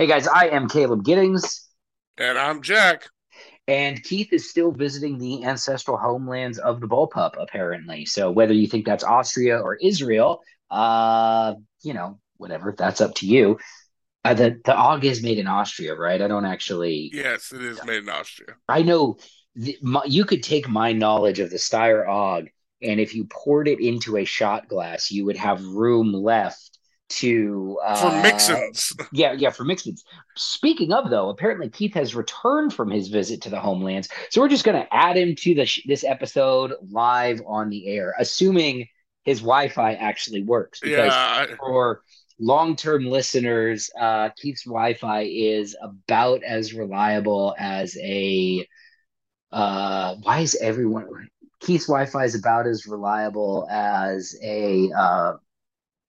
Hey guys, I am Caleb Giddings. And I'm Jack. And Keith is still visiting the ancestral homelands of the bullpup, apparently. So whether you think that's Austria or Israel, uh, you know, whatever, that's up to you. Uh, the the AUG is made in Austria, right? I don't actually. Yes, it is made in Austria. I know the, my, you could take my knowledge of the Steyr AUG, and if you poured it into a shot glass, you would have room left to uh, for mixins. Yeah, yeah, for mixins. Speaking of though, apparently Keith has returned from his visit to the homelands, so we're just going to add him to the sh- this episode live on the air, assuming his Wi-Fi actually works. Because yeah. for long-term listeners, uh, Keith's Wi-Fi is about as reliable as a. Uh, why is everyone? Keith's Wi-Fi is about as reliable as a uh,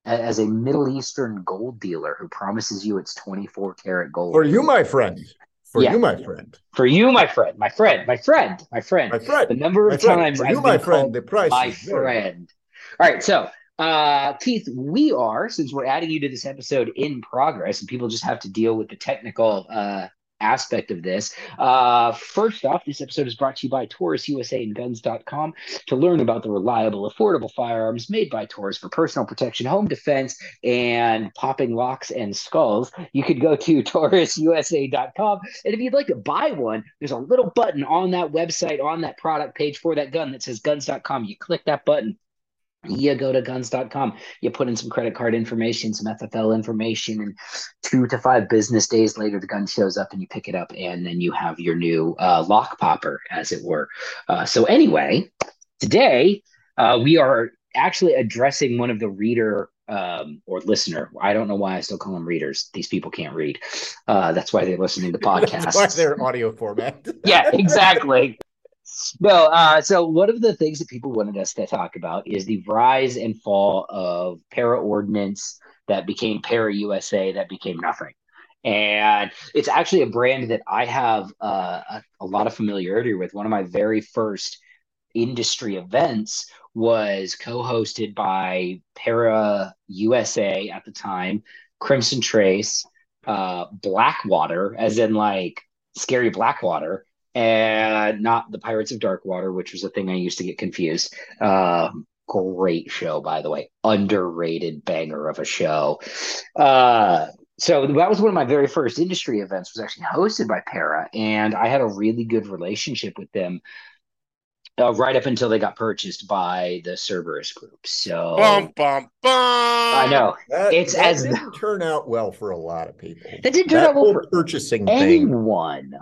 as a Middle Eastern gold dealer who promises you it's 24 karat gold. For you, my friend. For yeah. you, my friend. For you, my friend. My friend. My friend. My friend. My friend. The number of times For you, my friend. The price. My friend. All right. So, uh, Keith, we are, since we're adding you to this episode in progress, and people just have to deal with the technical uh, aspect of this. Uh, first off, this episode is brought to you by Taurus USA and Guns.com. To learn about the reliable, affordable firearms made by Taurus for personal protection, home defense, and popping locks and skulls, you could go to TaurusUSA.com. And if you'd like to buy one, there's a little button on that website, on that product page for that gun that says Guns.com. You click that button you go to guns.com you put in some credit card information some ffl information and two to five business days later the gun shows up and you pick it up and then you have your new uh, lock popper as it were. Uh, so anyway today uh, we are actually addressing one of the reader um, or listener i don't know why i still call them readers these people can't read uh, that's why they're listening to podcasts that's why they're audio format. Yeah exactly no, uh, so one of the things that people wanted us to talk about is the rise and fall of para ordnance that became para USA that became nothing. And it's actually a brand that I have uh, a, a lot of familiarity with. One of my very first industry events was co-hosted by Para USA at the time, Crimson Trace, uh, Blackwater, as in like scary Blackwater, and not the Pirates of Darkwater, which was a thing I used to get confused. Uh, great show, by the way, underrated banger of a show. Uh, so that was one of my very first industry events. Was actually hosted by Para, and I had a really good relationship with them. Uh, right up until they got purchased by the Cerberus group. So bum, bum, bum. I know that, it's that as didn't turn out well for a lot of people. That didn't turn that out well for purchasing anyone. Thing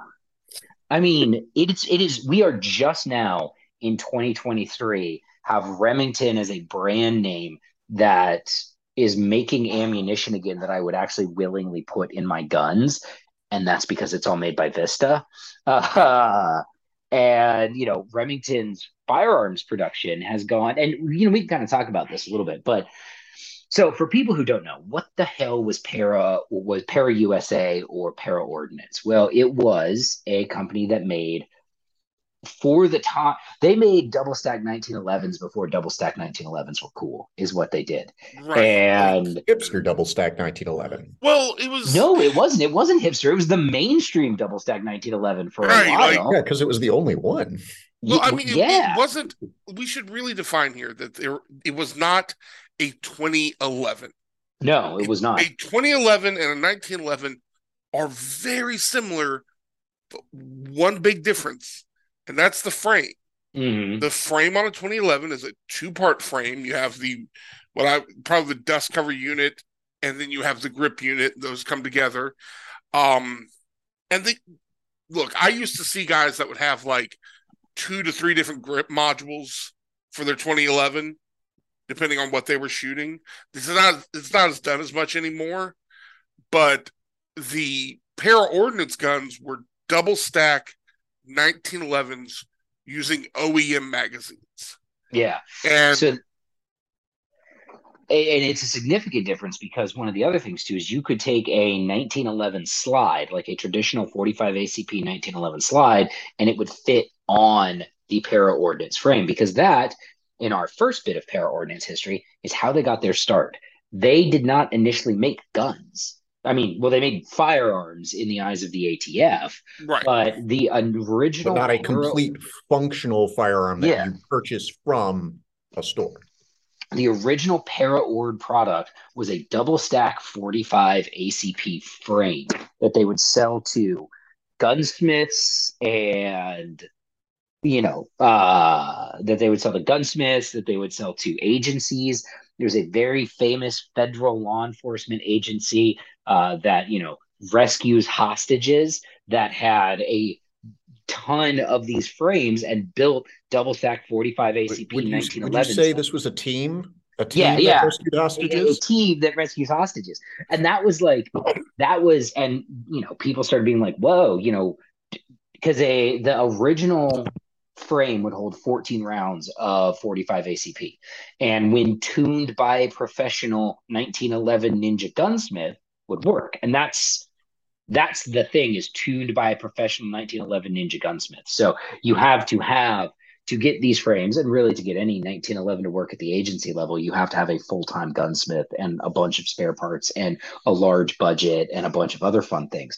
I mean, it's it is we are just now in 2023 have Remington as a brand name that is making ammunition again that I would actually willingly put in my guns, and that's because it's all made by Vista. Uh, and you know, Remington's firearms production has gone, and you know, we can kind of talk about this a little bit, but so, for people who don't know, what the hell was Para was Para USA or Para Ordnance? Well, it was a company that made for the time they made double stack 1911s before double stack 1911s were cool is what they did right. and hipster double stack 1911 well it was no it wasn't it wasn't hipster it was the mainstream double stack 1911 for right, a while like, yeah because it was the only one well i mean yeah. it, it wasn't we should really define here that there it was not a 2011. No, it was not. A 2011 and a 1911 are very similar, but one big difference, and that's the frame. Mm-hmm. The frame on a 2011 is a two part frame. You have the what I probably the dust cover unit, and then you have the grip unit. Those come together. Um, and the look, I used to see guys that would have like two to three different grip modules for their 2011 depending on what they were shooting. This is not it's not as done as much anymore, but the para ordnance guns were double stack 1911s using OEM magazines. Yeah. And so, and it's a significant difference because one of the other things too is you could take a 1911 slide, like a traditional 45 ACP 1911 slide, and it would fit on the para ordnance frame because that in our first bit of para ordnance history is how they got their start. They did not initially make guns. I mean, well, they made firearms in the eyes of the ATF, right? But the original, but not a complete functional firearm that yeah. you purchase from a store. The original Para Ord product was a double stack 45 ACP frame that they would sell to gunsmiths and you know uh, that they would sell to gunsmiths that they would sell to agencies there's a very famous federal law enforcement agency uh, that you know rescues hostages that had a ton of these frames and built double stack 45 ACP would you, 1911. Would you say this was a team? A team yeah, yeah. rescued hostages? A, a, team that rescues hostages. And that was like, that was, and, you know, people started being like, whoa, you know, because a the original frame would hold 14 rounds of 45 ACP. And when tuned by a professional 1911 Ninja gunsmith would work. And that's that's the thing is tuned by a professional 1911 Ninja gunsmith. So you have to have to get these frames and really to get any 1911 to work at the agency level, you have to have a full-time gunsmith and a bunch of spare parts and a large budget and a bunch of other fun things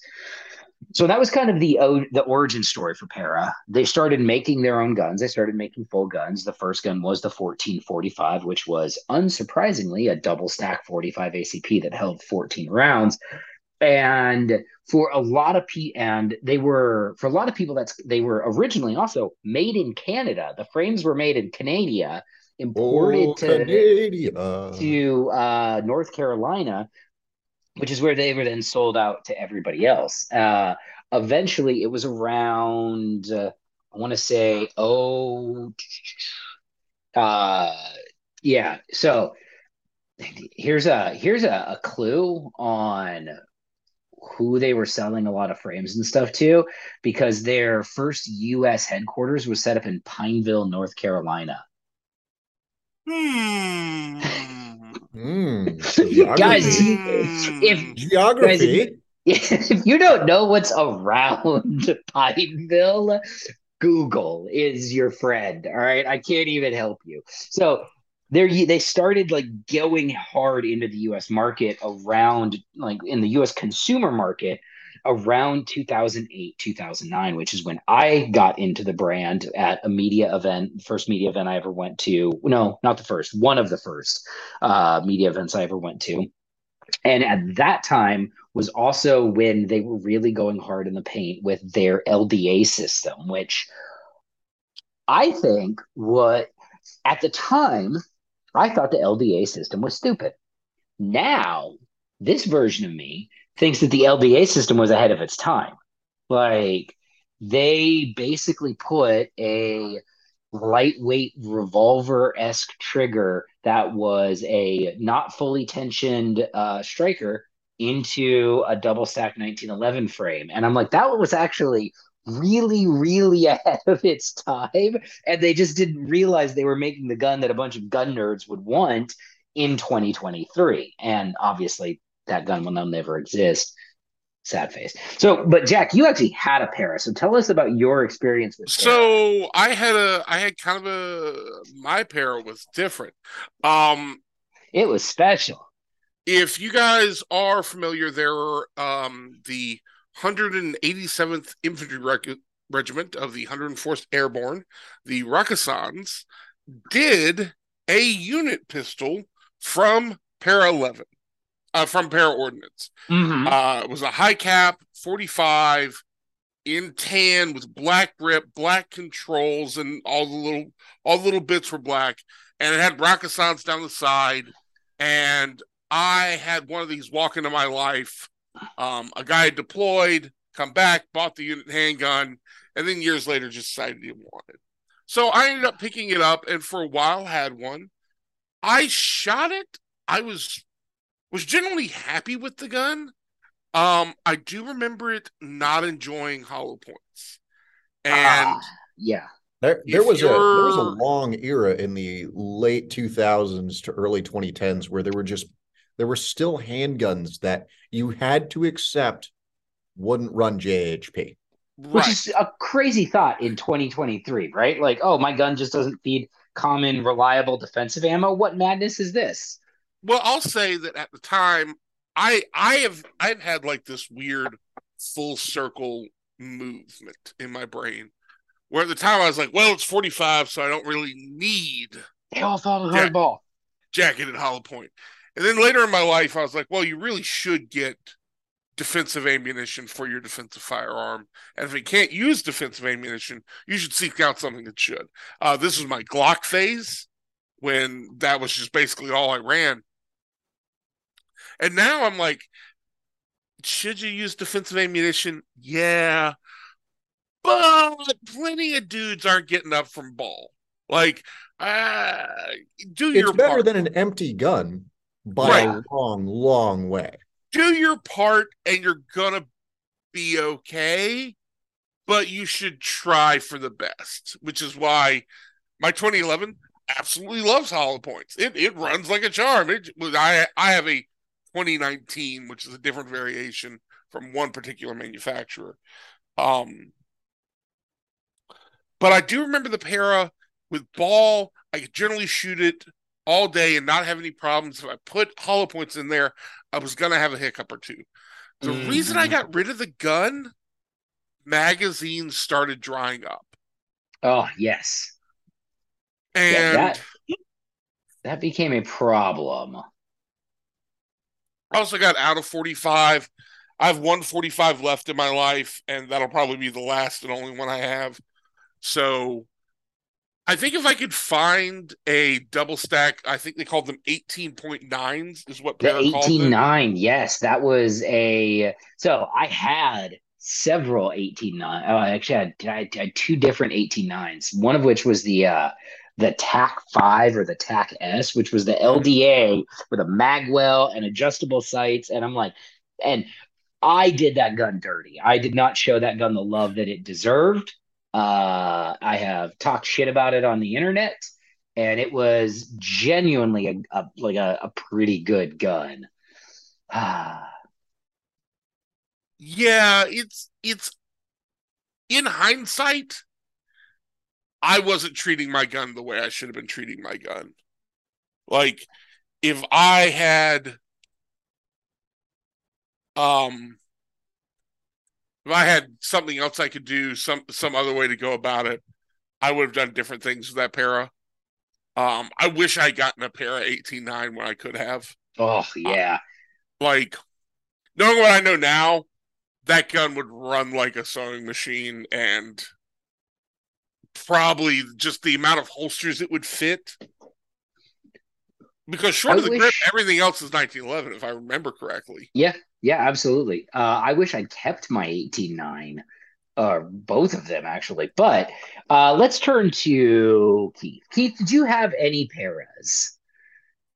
so that was kind of the the origin story for Para. They started making their own guns. They started making full guns. The first gun was the 1445, which was unsurprisingly a double stack 45 ACP that held 14 rounds. And for a lot of people, and they were for a lot of people that's they were originally also made in Canada. The frames were made in Canada, imported oh, to to uh, North Carolina, which is where they were then sold out to everybody else. Uh, eventually, it was around, uh, I want to say, oh, uh, yeah. So here's a here's a, a clue on who they were selling a lot of frames and stuff to, because their first U.S. headquarters was set up in Pineville, North Carolina. Hmm. Mm, guys, if geography, guys, if you don't know what's around Pineville, Google is your friend. All right, I can't even help you. So there, they started like going hard into the U.S. market around like in the U.S. consumer market around 2008 2009 which is when i got into the brand at a media event first media event i ever went to. No not the first one of the first uh, media events i ever went to. And at that time was also when they were really going hard in the paint with their lda system which i think what at the time i thought the lda system was stupid. Now this version of me thinks that the LDA system was ahead of its time. Like they basically put a lightweight revolver esque trigger that was a not fully tensioned uh, striker into a double stack 1911 frame. And I'm like, that was actually really, really ahead of its time. And they just didn't realize they were making the gun that a bunch of gun nerds would want in 2023. And obviously, that gun will never exist. Sad face. So, but Jack, you actually had a Para. So tell us about your experience with. Para. So I had a, I had kind of a, my Para was different. Um, it was special. If you guys are familiar, there were um the 187th Infantry Reg- Regiment of the 104th Airborne, the Rakkasans, did a unit pistol from Para 11 uh, from Para Ordnance. Mm-hmm. Uh, it was a high cap 45 in tan with black grip, black controls, and all the little all the little bits were black. And it had Rakkasans down the side. And I had one of these walk into my life. Um, a guy had deployed, come back, bought the unit handgun, and then years later just decided he it. So I ended up picking it up and for a while had one. I shot it. I was was generally happy with the gun. Um, I do remember it not enjoying hollow points, and uh, yeah, there there was a there was a long era in the late two thousands to early twenty tens where there were just there were still handguns that you had to accept wouldn't run JHP. Right. Which is a crazy thought in 2023, right? Like, oh, my gun just doesn't feed common, reliable defensive ammo. What madness is this? Well, I'll say that at the time, I I have I've had like this weird full circle movement in my brain where at the time I was like, well, it's 45, so I don't really need they all fall to jack- hardball. Jacketed hollow point. And then later in my life, I was like, well, you really should get defensive ammunition for your defensive firearm. And if you can't use defensive ammunition, you should seek out something that should. Uh, this was my Glock phase when that was just basically all I ran. And now I'm like, should you use defensive ammunition? Yeah. But plenty of dudes aren't getting up from ball. Like, uh, do your part. it's your better part. than an empty gun by right. a long, long way. Do your part, and you're gonna be okay. But you should try for the best, which is why my 2011 absolutely loves hollow points. It it runs like a charm. It I I have a 2019, which is a different variation from one particular manufacturer. Um, but I do remember the para with ball. I could generally shoot it all day and not have any problems. If I put hollow points in there, I was gonna have a hiccup or two. The mm-hmm. reason I got rid of the gun, magazines started drying up. Oh yes, and yeah, that, that became a problem. I also got out of 45. I have one 45 left in my life, and that'll probably be the last and only one I have. So I think if I could find a double stack, I think they called them 18.9s, is what the 18.9. Yes, that was a. So I had several 18.9. Oh, I actually had, I had two different 18.9s, one of which was the. uh the TAC 5 or the TAC S, which was the LDA with a magwell and adjustable sights. And I'm like, and I did that gun dirty. I did not show that gun the love that it deserved. Uh, I have talked shit about it on the internet, and it was genuinely a, a like a, a pretty good gun. yeah, it's it's in hindsight, I wasn't treating my gun the way I should have been treating my gun. Like if I had um if I had something else I could do, some some other way to go about it, I would have done different things with that para. Um, I wish I gotten a para 18.9 when I could have. Oh yeah. Uh, like knowing what I know now, that gun would run like a sewing machine and probably just the amount of holsters it would fit. Because short I of the wish... grip, everything else is 1911, if I remember correctly. Yeah, yeah, absolutely. Uh, I wish I kept my 18.9, uh, both of them actually. But uh, let's turn to Keith. Keith, did you have any paras?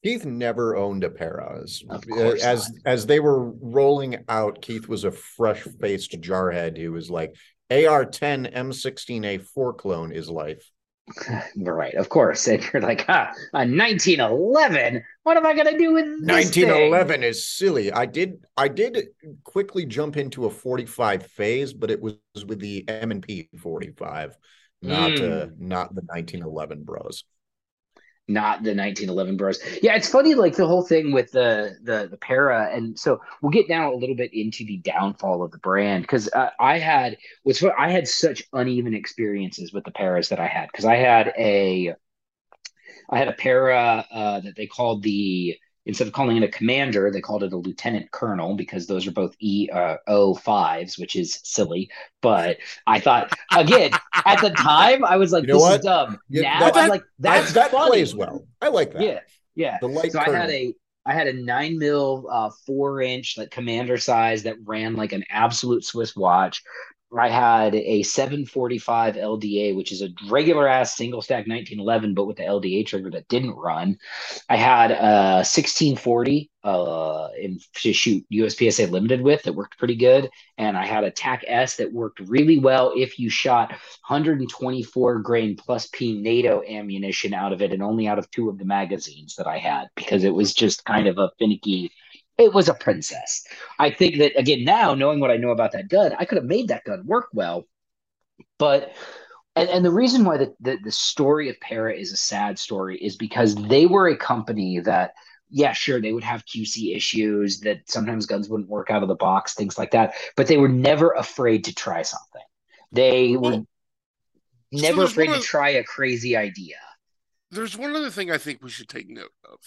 Keith never owned a paras. As not. as they were rolling out, Keith was a fresh faced jarhead who was like, AR-10 M16A4 clone is life. right, of course. And you're like, ah, a 1911. What am I gonna do with 1911 is silly. I did I did quickly jump into a 45 phase, but it was with the M and P 45, not mm. uh, not the 1911 bros not the 1911 bros. Yeah, it's funny, like the whole thing with the the the para, and so we'll get now a little bit into the downfall of the brand because uh, I had what's I had such uneven experiences with the paras that I had because I had a I had a para uh, that they called the instead of calling it a commander, they called it a lieutenant colonel because those are both E uh, O fives, which is silly. But I thought again at the time I was like, you know "This what? is dumb." Yeah, now that, I'm like, "That's that funny. plays well." I like that. Yeah, yeah. The light. So colonel. I had a I had a nine mil uh, four inch like commander size that ran like an absolute Swiss watch. I had a 745 LDA, which is a regular ass single stack 1911, but with the LDA trigger that didn't run. I had a 1640 uh, in, to shoot USPSA limited with that worked pretty good, and I had a TAC S that worked really well if you shot 124 grain plus P NATO ammunition out of it, and only out of two of the magazines that I had because it was just kind of a finicky it was a princess. I think that again now, knowing what I know about that gun, I could have made that gun work well. But and, and the reason why the, the, the story of Para is a sad story is because they were a company that yeah, sure, they would have QC issues that sometimes guns wouldn't work out of the box, things like that. But they were never afraid to try something. They were well, never so afraid to try a crazy idea. There's one other thing I think we should take note of.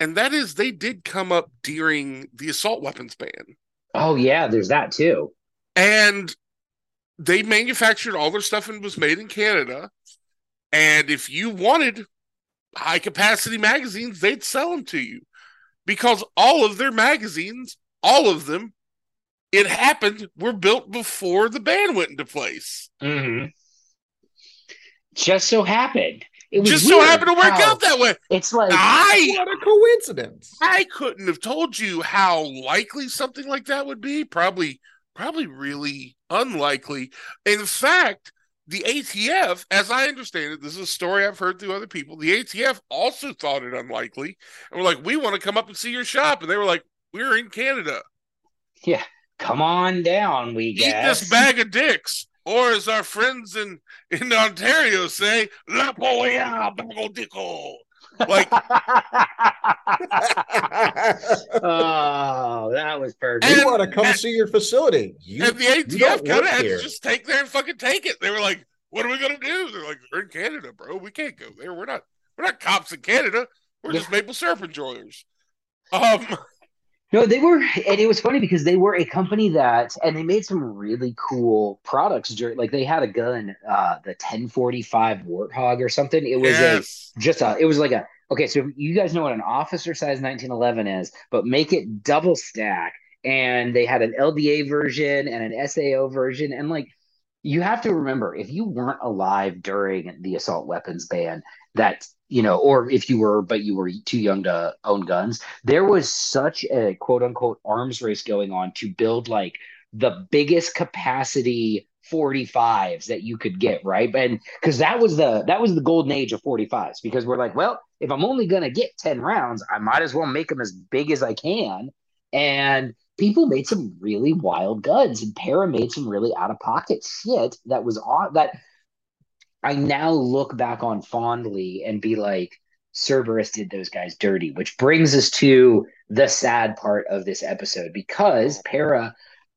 And that is they did come up during the assault weapons ban. Oh yeah, there's that too. And they manufactured all their stuff and was made in Canada. And if you wanted high capacity magazines, they'd sell them to you because all of their magazines, all of them, it happened, were built before the ban went into place. Mm-hmm. Just so happened. It just so happened to work out that way. It's like I what a coincidence. I couldn't have told you how likely something like that would be. Probably, probably really unlikely. In fact, the ATF, as I understand it, this is a story I've heard through other people. The ATF also thought it unlikely and were like, "We want to come up and see your shop," and they were like, "We're in Canada." Yeah, come on down. We eat this bag of dicks, or as our friends in in Ontario say, "La poya dico." Like, oh, that was perfect. You want to come and, see your facility? You, and the ATF kind of had to just take there and fucking take it. They were like, "What are we gonna do?" They're like, "We're in Canada, bro. We can't go there. We're not. We're not cops in Canada. We're just maple syrup enjoyers." Um. No, they were, and it was funny because they were a company that, and they made some really cool products. During, like they had a gun, uh, the 1045 Warthog or something. It was yes. a just a, it was like a okay. So you guys know what an officer size 1911 is, but make it double stack. And they had an LDA version and an SAO version, and like you have to remember, if you weren't alive during the assault weapons ban, that you know, or if you were, but you were too young to own guns, there was such a quote unquote arms race going on to build like the biggest capacity 45s that you could get, right? And because that was the that was the golden age of 45s, because we're like, well, if I'm only gonna get 10 rounds, I might as well make them as big as I can. And people made some really wild guns, and Para made some really out of pocket shit that was on that I now look back on fondly and be like, Cerberus did those guys dirty, which brings us to the sad part of this episode because Para,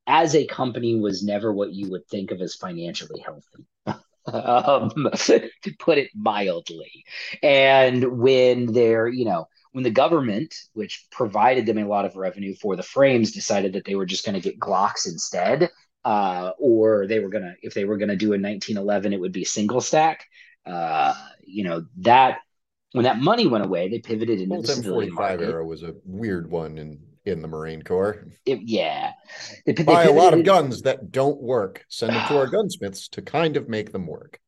as a company, was never what you would think of as financially healthy. um, to put it mildly. And when they're, you know, when the government, which provided them a lot of revenue for the frames, decided that they were just going to get Glocks instead, uh, or they were gonna if they were gonna do a 1911, it would be single stack. Uh, you know that when that money went away, they pivoted into well, the civilian market. era was a weird one in in the Marine Corps. It, yeah, they, they buy a lot of guns that don't work. Send them to our gunsmiths to kind of make them work.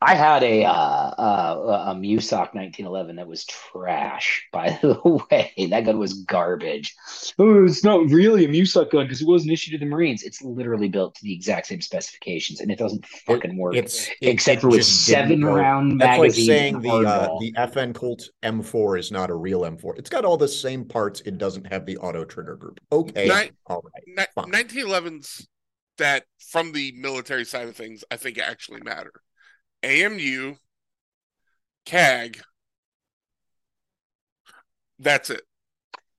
I had a uh, uh, a Musoc 1911 that was trash. By the way, that gun was garbage. Oh, it's not really a Musoc gun because it wasn't issued to the Marines. It's literally built to the exact same specifications, and it doesn't fucking work. It's, it, except it for with seven round magazine That's like saying the uh, the FN Colt M4 is not a real M4. It's got all the same parts. It doesn't have the auto trigger group. Okay, Nin- all right. Ni- 1911s that from the military side of things, I think actually matter AMU, CAG. That's it.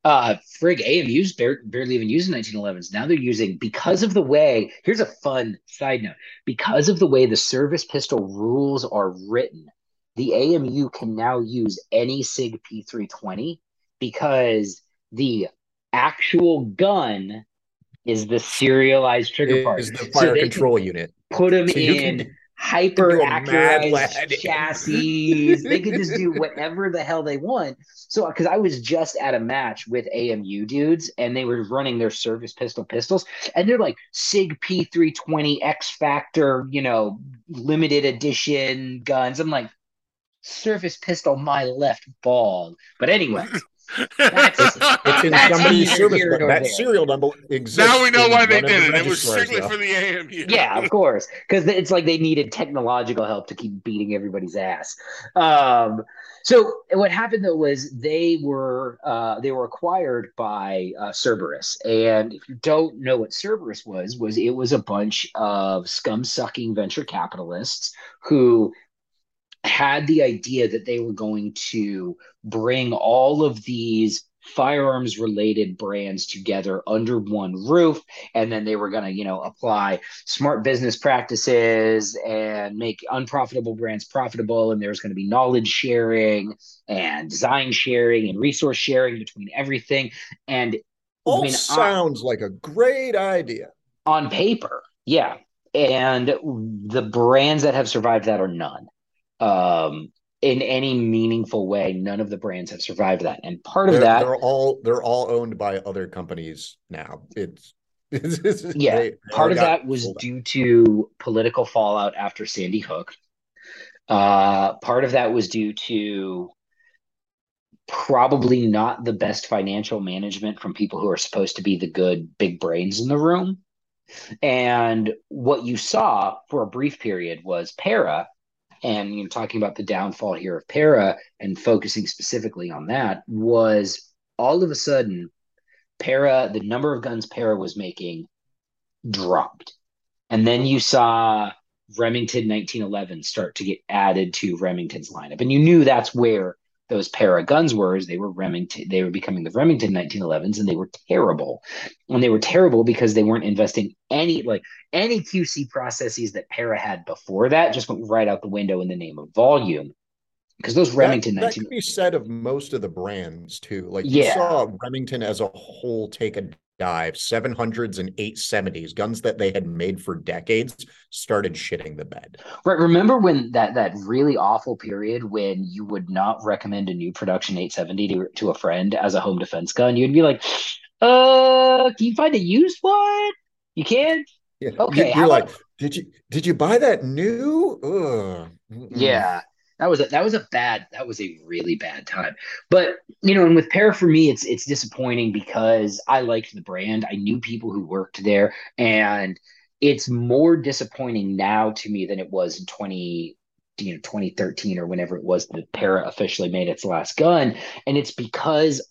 Uh, frig, AMU's bar- barely even using 1911s. Now they're using because of the way. Here's a fun side note: because of the way the service pistol rules are written, the AMU can now use any SIG P320 because the actual gun is the serialized trigger part. Is the fire so control unit. Put them so in. Can, hyper accurate chassis. they could just do whatever the hell they want. So, because I was just at a match with AMU dudes and they were running their service pistol pistols, and they're like SIG P320 X Factor, you know, limited edition guns. I'm like, service pistol, my left ball. But anyway. That's, it's in somebody's service book. That serial number exists. Now we know why they did it. It was strictly for the AMU. Yeah, of course, because it's like they needed technological help to keep beating everybody's ass. Um, so what happened though was they were uh, they were acquired by uh, Cerberus, and if you don't know what Cerberus was, was it was a bunch of scum sucking venture capitalists who had the idea that they were going to bring all of these firearms related brands together under one roof and then they were going to you know apply smart business practices and make unprofitable brands profitable and there's going to be knowledge sharing and design sharing and resource sharing between everything. And all sounds I, like a great idea. On paper yeah. And the brands that have survived that are none um in any meaningful way none of the brands have survived that. And part of they're, that they're all they're all owned by other companies now. It's, yeah they, part of that was due to political fallout after sandy hook. Uh, part of that was due to probably not the best financial management from people who are supposed to be the good big brains in the room. And what you saw for a brief period was para and you know talking about the downfall here of para and focusing specifically on that was all of a sudden para the number of guns para was making dropped. And then you saw remington 1911 start to get added to remington's lineup. And you knew that's where those para guns were is they were Remington, they were becoming the Remington 1911s, and they were terrible. And they were terrible because they weren't investing any like any QC processes that para had before that just went right out the window in the name of volume. Because those Remington that, 19 that can be said of most of the brands too. Like you yeah. saw Remington as a whole take a dive 700s and 870s guns that they had made for decades started shitting the bed right remember when that that really awful period when you would not recommend a new production 870 to, to a friend as a home defense gun you'd be like uh can you find a used one you can yeah. okay you're like about... did you did you buy that new Ugh. yeah that was a that was a bad that was a really bad time. But you know, and with Para for me, it's it's disappointing because I liked the brand. I knew people who worked there, and it's more disappointing now to me than it was in 20 you know 2013 or whenever it was that Para officially made its last gun. And it's because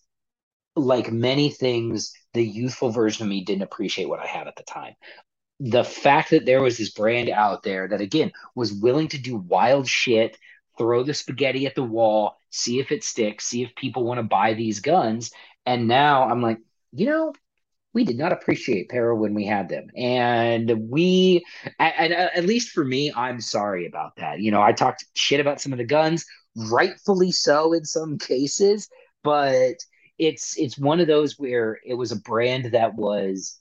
like many things, the youthful version of me didn't appreciate what I had at the time the fact that there was this brand out there that again was willing to do wild shit throw the spaghetti at the wall, see if it sticks, see if people want to buy these guns. And now I'm like, you know, we did not appreciate Para when we had them. And we, at, uh, at, least for me, I'm sorry about that. You know, I talked shit about some of the guns, rightfully so in some cases, but it's it's one of those where it was a brand that was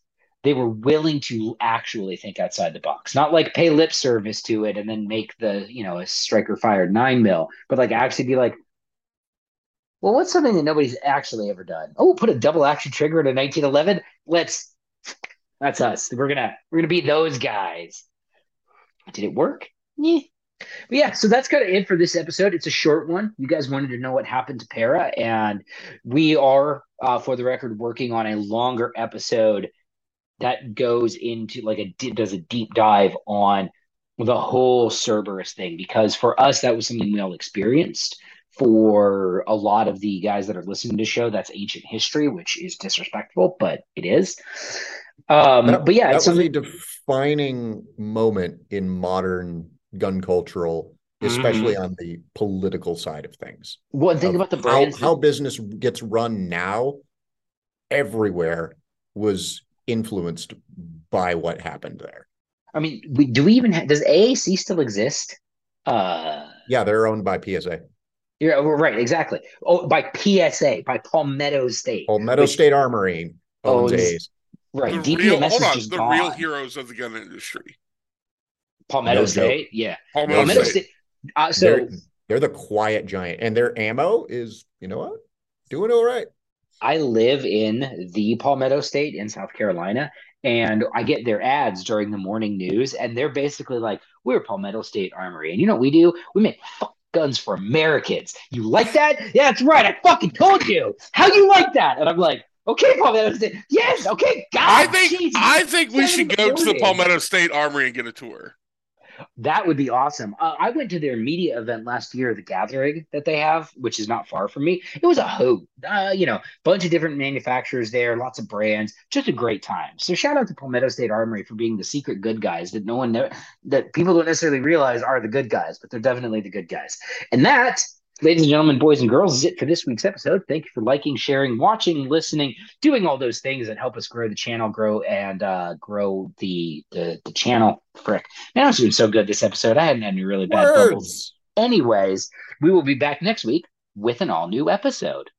they were willing to actually think outside the box, not like pay lip service to it and then make the, you know, a striker fired nine mil, but like actually be like, well, what's something that nobody's actually ever done? Oh, put a double action trigger in a 1911. Let's, that's us. We're gonna, we're gonna be those guys. Did it work? Yeah. But yeah, so that's kind of it for this episode. It's a short one. You guys wanted to know what happened to Para, and we are, uh, for the record, working on a longer episode that goes into like a does a deep dive on the whole Cerberus thing because for us that was something we all experienced. For a lot of the guys that are listening to the show, that's ancient history, which is disrespectful, but it is. Um, that, but yeah, it's something a defining moment in modern gun cultural, especially mm-hmm. on the political side of things. Well, think about the how, how business gets run now everywhere was influenced by what happened there. I mean, we, do we even have, does AAC still exist? Uh, yeah, they're owned by PSA. Yeah, right, exactly. Oh, by PSA, by Palmetto State. Palmetto which, State Armory owns, owns Right, the real, hold on, the gone. real heroes of the gun industry. Palmetto no State, yeah. Palmetto, Palmetto State. State. Uh, so they're, they're the quiet giant, and their ammo is, you know what, doing all right. I live in the Palmetto State in South Carolina, and I get their ads during the morning news, and they're basically like, "We're Palmetto State Armory, and you know what we do? We make fuck guns for Americans. You like that? Yeah, that's right. I fucking told you. How you like that?" And I'm like, "Okay, Palmetto State. Yes, okay. God, I think I think we should go to the Palmetto State Armory and get a tour." That would be awesome. Uh, I went to their media event last year, the Gathering that they have, which is not far from me. It was a hoot. Uh, you know, bunch of different manufacturers there, lots of brands, just a great time. So shout out to Palmetto State Armory for being the secret good guys that no one that people don't necessarily realize are the good guys, but they're definitely the good guys. And that Ladies and gentlemen, boys and girls, is it for this week's episode. Thank you for liking, sharing, watching, listening, doing all those things that help us grow the channel, grow and uh, grow the, the the channel. Frick, man, I was doing so good this episode. I hadn't had any really bad Words. bubbles. Anyways, we will be back next week with an all new episode.